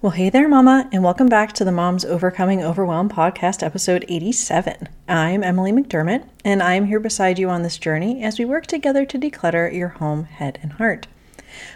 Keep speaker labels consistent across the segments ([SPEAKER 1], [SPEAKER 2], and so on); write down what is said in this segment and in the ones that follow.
[SPEAKER 1] Well, hey there, Mama, and welcome back to the Moms Overcoming Overwhelm podcast, episode 87. I'm Emily McDermott, and I'm here beside you on this journey as we work together to declutter your home, head, and heart.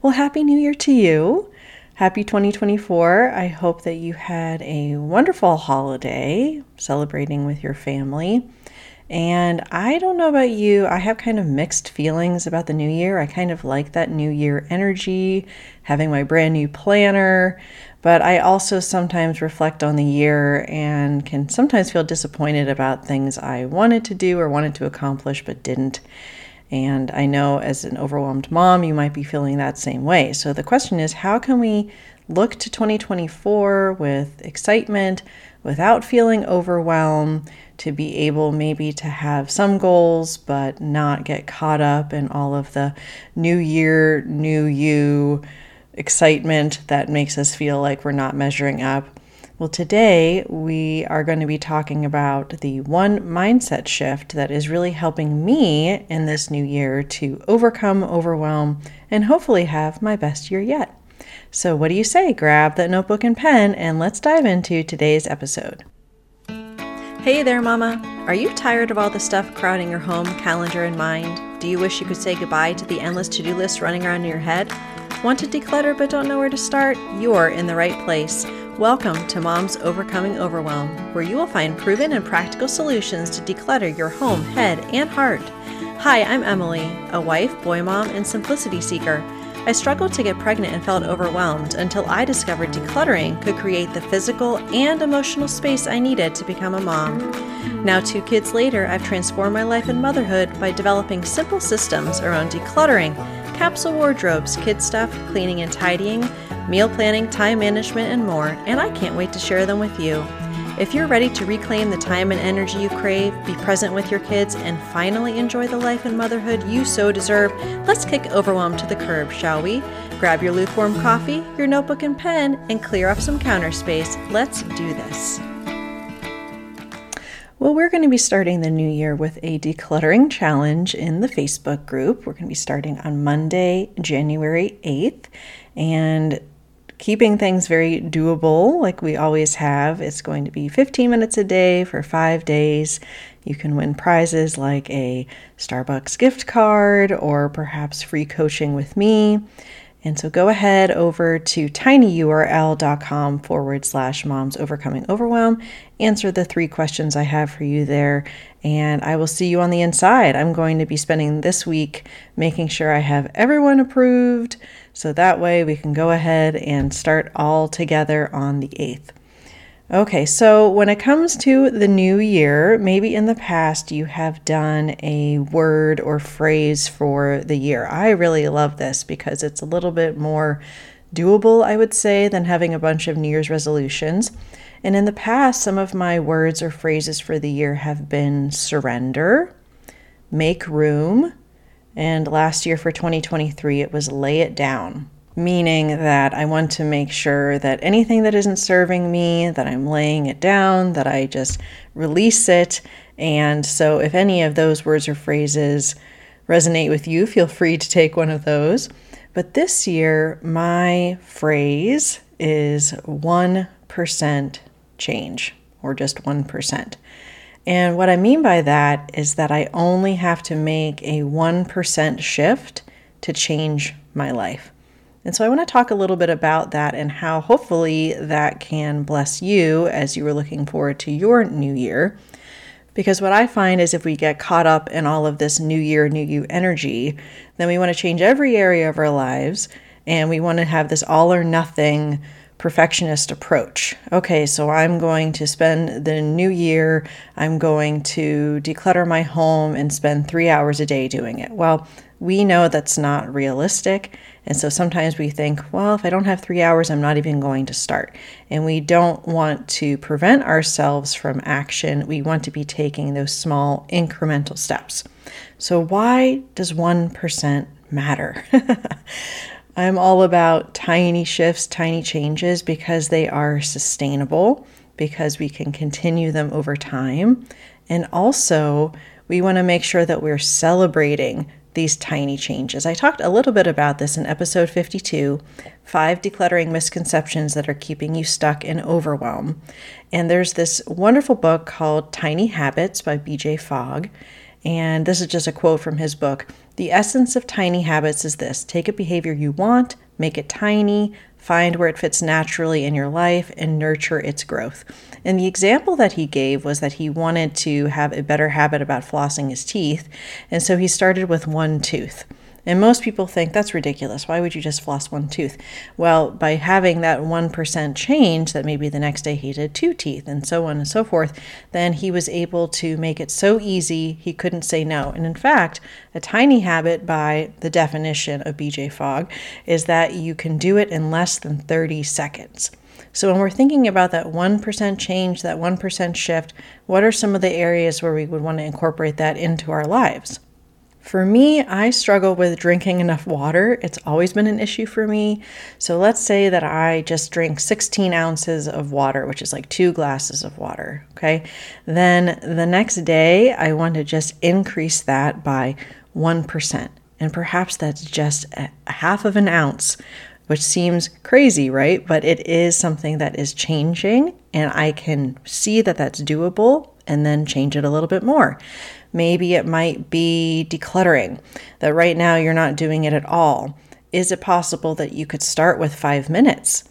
[SPEAKER 1] Well, Happy New Year to you. Happy 2024. I hope that you had a wonderful holiday celebrating with your family. And I don't know about you, I have kind of mixed feelings about the new year. I kind of like that new year energy, having my brand new planner, but I also sometimes reflect on the year and can sometimes feel disappointed about things I wanted to do or wanted to accomplish but didn't. And I know as an overwhelmed mom, you might be feeling that same way. So the question is how can we look to 2024 with excitement without feeling overwhelmed? to be able maybe to have some goals, but not get caught up in all of the new year, new you excitement that makes us feel like we're not measuring up. Well, today we are going to be talking about the one mindset shift that is really helping me in this new year to overcome overwhelm and hopefully have my best year yet. So, what do you say? Grab that notebook and pen and let's dive into today's episode. Hey there, Mama. Are you tired of all the stuff crowding your home, calendar, and mind? Do you wish you could say goodbye to the endless to do list running around in your head? Want to declutter but don't know where to start? You're in the right place. Welcome to Mom's Overcoming Overwhelm, where you will find proven and practical solutions to declutter your home, head, and heart. Hi, I'm Emily, a wife, boy mom, and simplicity seeker. I struggled to get pregnant and felt overwhelmed until I discovered decluttering could create the physical and emotional space I needed to become a mom. Now, two kids later, I've transformed my life and motherhood by developing simple systems around decluttering, capsule wardrobes, kid stuff, cleaning and tidying, meal planning, time management, and more, and I can't wait to share them with you. If you're ready to reclaim the time and energy you crave, be present with your kids, and finally enjoy the life and motherhood you so deserve, let's kick overwhelm to the curb, shall we? Grab your lukewarm coffee, your notebook and pen, and clear off some counter space. Let's do this. Well, we're going to be starting the new year with a decluttering challenge in the Facebook group. We're going to be starting on Monday, January 8th. And keeping things very doable, like we always have. It's going to be 15 minutes a day for five days. You can win prizes like a Starbucks gift card or perhaps free coaching with me. And so go ahead over to tinyurl.com forward slash moms overcoming overwhelm. Answer the three questions I have for you there, and I will see you on the inside. I'm going to be spending this week making sure I have everyone approved so that way we can go ahead and start all together on the 8th. Okay, so when it comes to the new year, maybe in the past you have done a word or phrase for the year. I really love this because it's a little bit more doable, I would say, than having a bunch of New Year's resolutions. And in the past, some of my words or phrases for the year have been surrender, make room, and last year for 2023, it was lay it down, meaning that I want to make sure that anything that isn't serving me, that I'm laying it down, that I just release it. And so, if any of those words or phrases resonate with you, feel free to take one of those. But this year, my phrase is 1% change, or just 1%. And what I mean by that is that I only have to make a 1% shift to change my life. And so I want to talk a little bit about that and how hopefully that can bless you as you are looking forward to your new year. Because what I find is if we get caught up in all of this new year, new you energy, then we want to change every area of our lives and we want to have this all or nothing perfectionist approach. Okay, so I'm going to spend the new year, I'm going to declutter my home and spend three hours a day doing it. Well, we know that's not realistic. And so sometimes we think, well, if I don't have three hours, I'm not even going to start. And we don't want to prevent ourselves from action. We want to be taking those small incremental steps. So, why does 1% matter? I'm all about tiny shifts, tiny changes because they are sustainable, because we can continue them over time. And also, we want to make sure that we're celebrating these tiny changes. I talked a little bit about this in episode 52 five decluttering misconceptions that are keeping you stuck in overwhelm. And there's this wonderful book called Tiny Habits by BJ Fogg. And this is just a quote from his book. The essence of tiny habits is this take a behavior you want, make it tiny, find where it fits naturally in your life, and nurture its growth. And the example that he gave was that he wanted to have a better habit about flossing his teeth. And so he started with one tooth. And most people think that's ridiculous. Why would you just floss one tooth? Well, by having that 1% change, that maybe the next day he did two teeth and so on and so forth, then he was able to make it so easy he couldn't say no. And in fact, a tiny habit, by the definition of BJ Fogg, is that you can do it in less than 30 seconds. So, when we're thinking about that 1% change, that 1% shift, what are some of the areas where we would want to incorporate that into our lives? For me, I struggle with drinking enough water. It's always been an issue for me. So let's say that I just drink 16 ounces of water, which is like two glasses of water. Okay. Then the next day, I want to just increase that by 1%. And perhaps that's just a half of an ounce, which seems crazy, right? But it is something that is changing, and I can see that that's doable and then change it a little bit more. Maybe it might be decluttering, that right now you're not doing it at all. Is it possible that you could start with five minutes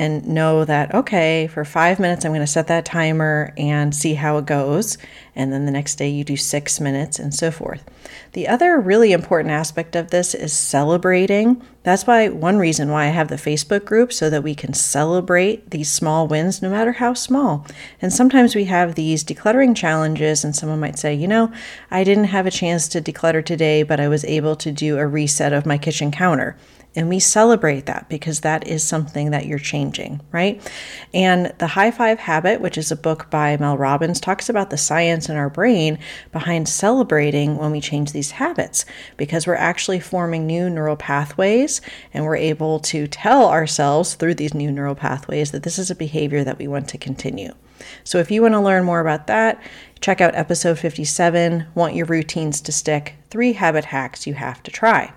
[SPEAKER 1] and know that, okay, for five minutes, I'm going to set that timer and see how it goes. And then the next day, you do six minutes and so forth. The other really important aspect of this is celebrating. That's why one reason why I have the Facebook group so that we can celebrate these small wins, no matter how small. And sometimes we have these decluttering challenges, and someone might say, you know, I didn't have a chance to declutter today, but I was able to do a reset of my kitchen counter. And we celebrate that because that is something that you're changing, right? And The High Five Habit, which is a book by Mel Robbins, talks about the science in our brain behind celebrating when we change these habits because we're actually forming new neural pathways and we're able to tell ourselves through these new neural pathways that this is a behavior that we want to continue. So if you want to learn more about that, check out episode 57 Want Your Routines to Stick Three Habit Hacks You Have to Try.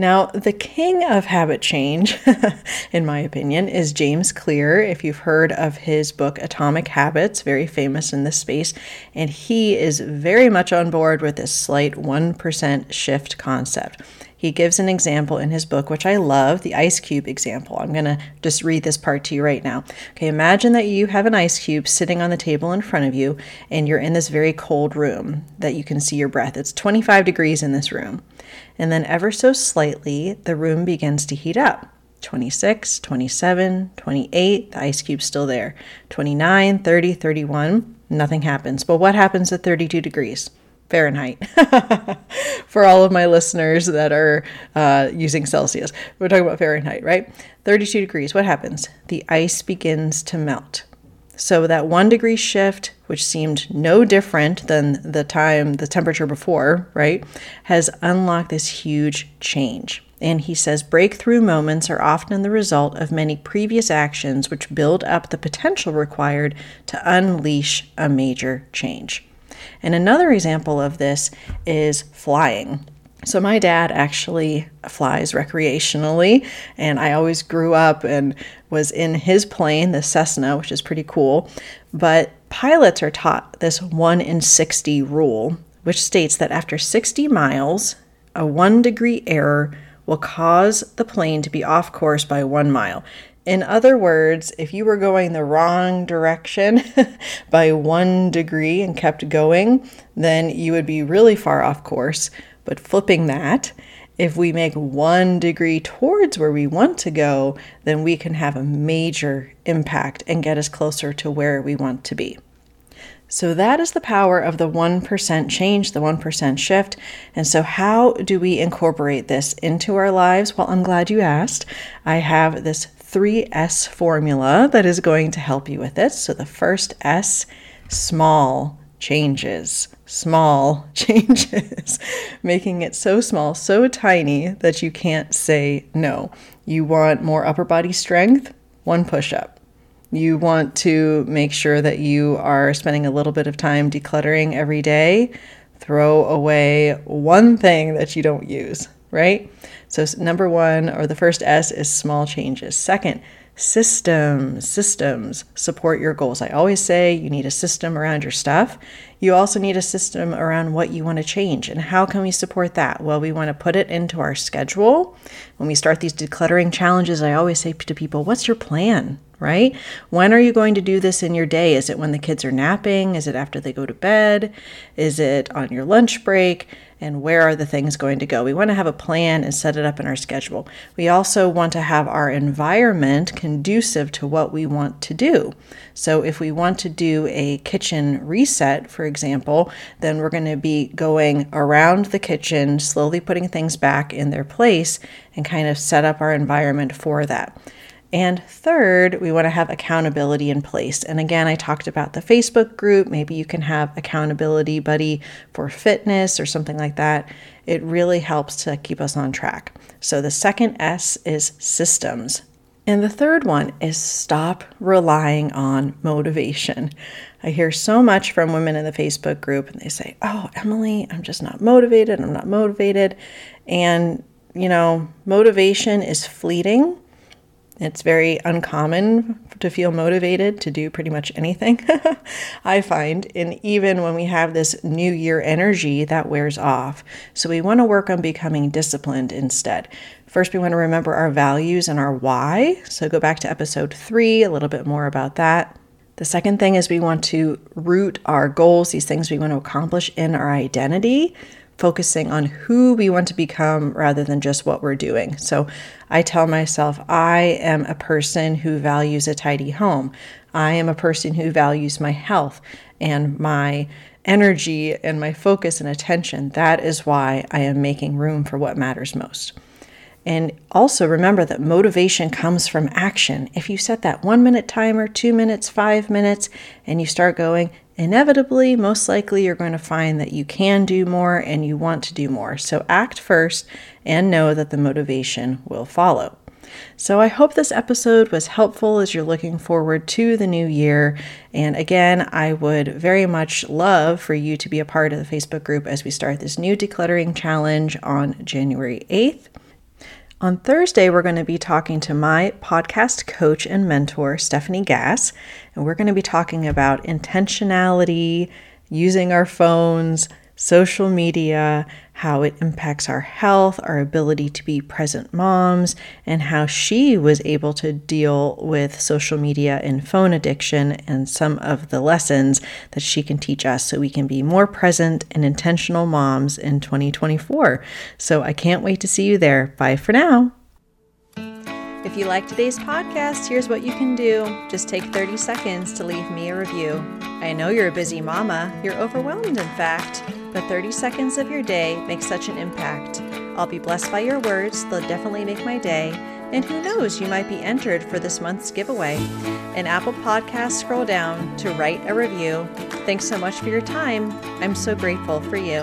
[SPEAKER 1] Now, the king of habit change, in my opinion, is James Clear. If you've heard of his book Atomic Habits, very famous in this space, and he is very much on board with this slight 1% shift concept. He gives an example in his book, which I love, the ice cube example. I'm going to just read this part to you right now. Okay, imagine that you have an ice cube sitting on the table in front of you, and you're in this very cold room that you can see your breath. It's 25 degrees in this room. And then, ever so slightly, the room begins to heat up. 26, 27, 28, the ice cube's still there. 29, 30, 31, nothing happens. But what happens at 32 degrees? Fahrenheit for all of my listeners that are uh, using Celsius. We're talking about Fahrenheit, right? 32 degrees. What happens? The ice begins to melt. So that one degree shift, which seemed no different than the time, the temperature before, right, has unlocked this huge change. And he says breakthrough moments are often the result of many previous actions which build up the potential required to unleash a major change. And another example of this is flying. So, my dad actually flies recreationally, and I always grew up and was in his plane, the Cessna, which is pretty cool. But pilots are taught this 1 in 60 rule, which states that after 60 miles, a one degree error will cause the plane to be off course by one mile. In other words, if you were going the wrong direction by one degree and kept going, then you would be really far off course. But flipping that, if we make one degree towards where we want to go, then we can have a major impact and get us closer to where we want to be. So, that is the power of the 1% change, the 1% shift. And so, how do we incorporate this into our lives? Well, I'm glad you asked. I have this 3S formula that is going to help you with this. So the first S, small changes, small changes, making it so small, so tiny that you can't say no. You want more upper body strength? One push up. You want to make sure that you are spending a little bit of time decluttering every day? throw away one thing that you don't use, right? So, number one, or the first S is small changes. Second, systems, systems support your goals. I always say you need a system around your stuff. You also need a system around what you want to change. And how can we support that? Well, we want to put it into our schedule. When we start these decluttering challenges, I always say to people, What's your plan? Right? When are you going to do this in your day? Is it when the kids are napping? Is it after they go to bed? Is it on your lunch break? and where are the things going to go. We want to have a plan and set it up in our schedule. We also want to have our environment conducive to what we want to do. So, if we want to do a kitchen reset, for example, then we're going to be going around the kitchen, slowly putting things back in their place, and kind of set up our environment for that. And third, we want to have accountability in place. And again, I talked about the Facebook group. Maybe you can have accountability buddy for fitness or something like that. It really helps to keep us on track. So the second S is systems. And the third one is stop relying on motivation. I hear so much from women in the Facebook group, and they say, Oh, Emily, I'm just not motivated. I'm not motivated. And, you know, motivation is fleeting it's very uncommon to feel motivated to do pretty much anything, I find. And even when we have this new year energy, that wears off. So we want to work on becoming disciplined instead. First, we want to remember our values and our why. So go back to episode three, a little bit more about that. The second thing is we want to root our goals, these things we want to accomplish in our identity focusing on who we want to become rather than just what we're doing. So I tell myself, I am a person who values a tidy home. I am a person who values my health and my energy and my focus and attention. That is why I am making room for what matters most. And also remember that motivation comes from action. If you set that one minute timer, two minutes, five minutes, and you start going, inevitably, most likely, you're going to find that you can do more and you want to do more. So act first and know that the motivation will follow. So I hope this episode was helpful as you're looking forward to the new year. And again, I would very much love for you to be a part of the Facebook group as we start this new decluttering challenge on January 8th. On Thursday, we're going to be talking to my podcast coach and mentor, Stephanie Gass, and we're going to be talking about intentionality, using our phones, social media, how it impacts our health, our ability to be present moms, and how she was able to deal with social media and phone addiction and some of the lessons that she can teach us so we can be more present and intentional moms in 2024. So I can't wait to see you there. Bye for now. If you like today's podcast, here's what you can do. Just take 30 seconds to leave me a review. I know you're a busy mama, you're overwhelmed, in fact, but 30 seconds of your day makes such an impact. I'll be blessed by your words, they'll definitely make my day. And who knows, you might be entered for this month's giveaway. In Apple Podcasts, scroll down to write a review. Thanks so much for your time. I'm so grateful for you.